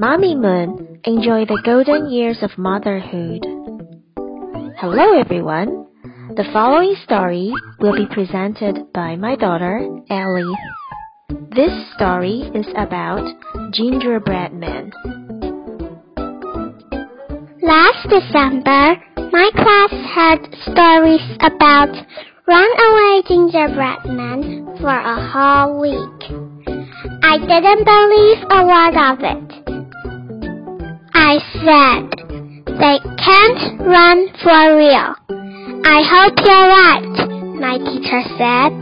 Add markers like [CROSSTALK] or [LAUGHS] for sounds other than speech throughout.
Mommy Moon enjoy the golden years of motherhood. Hello everyone. The following story will be presented by my daughter, Ellie. This story is about Gingerbread Man. Last December, my class had stories about runaway gingerbread men for a whole week. I didn't believe a word of it. I said, they can't run for real. I hope you're right, my teacher said.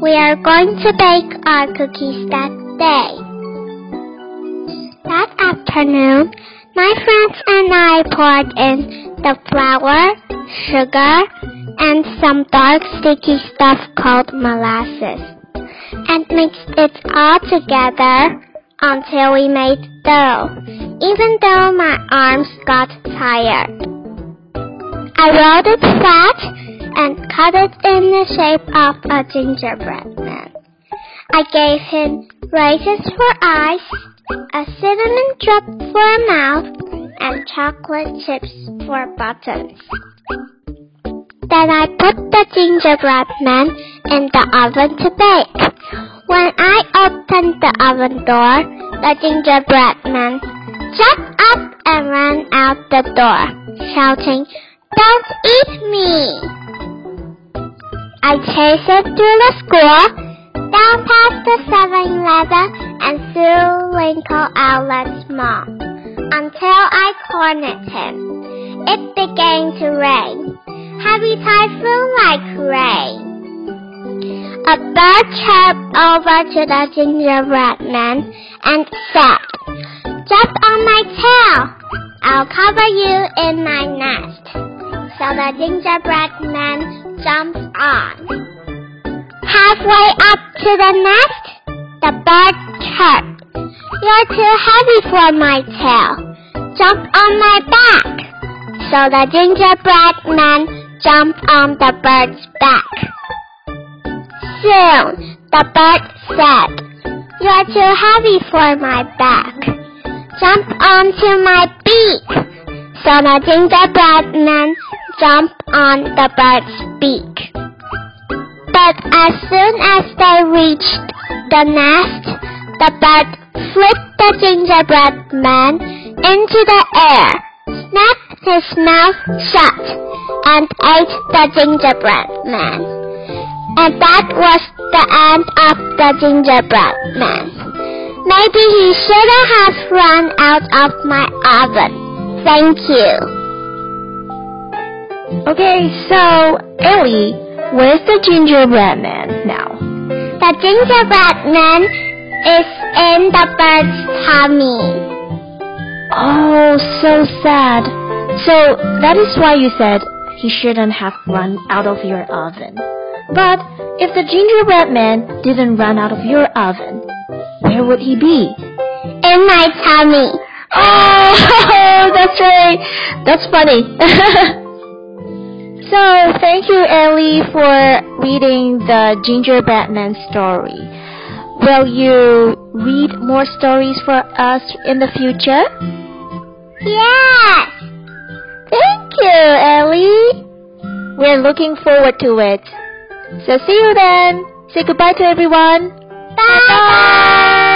We are going to bake our cookies that day. That afternoon, my friends and I poured in the flour, sugar, and some dark sticky stuff called molasses, and mixed it all together until we made dough, even though my arms got tired. I rolled it flat and cut it in the shape of a gingerbread man. I gave him raisins for eyes a cinnamon drop for a mouth, and chocolate chips for buttons. Then I put the gingerbread man in the oven to bake. When I opened the oven door, the gingerbread man jumped up and ran out the door, shouting, Don't eat me! I chased it through the school down past the 7-Eleven and through Linkou Outlet Mall until I cornered him. It began to rain. Heavy typhoon like rain. A bird chirped over to the gingerbread man and said, Jump on my tail. I'll cover you in my nest. So the gingerbread man jumped on. Halfway up to the nest, the bird chirped. You're too heavy for my tail. Jump on my back. So the gingerbread man jumped on the bird's back. Soon, the bird said, You're too heavy for my back. Jump onto my beak. So the gingerbread man jumped on the bird's beak. But as soon as they reached the nest, the bird flipped the gingerbread man into the air, snapped his mouth shut, and ate the gingerbread man. And that was the end of the gingerbread man. Maybe he shouldn't have run out of my oven. Thank you. Okay, so Ellie, where's the gingerbread man now? The gingerbread man is in the bird's tummy. Oh, so sad. So that is why you said he shouldn't have run out of your oven. But if the gingerbread man didn't run out of your oven, where would he be? In my tummy. Oh, [LAUGHS] that's right. That's funny. [LAUGHS] so, thank you, Ellie, for reading the Gingerbread Man story. Will you read more stories for us in the future? Yes. Thank you, Ellie. We're looking forward to it. So, see you then. Say goodbye to everyone. 拜拜。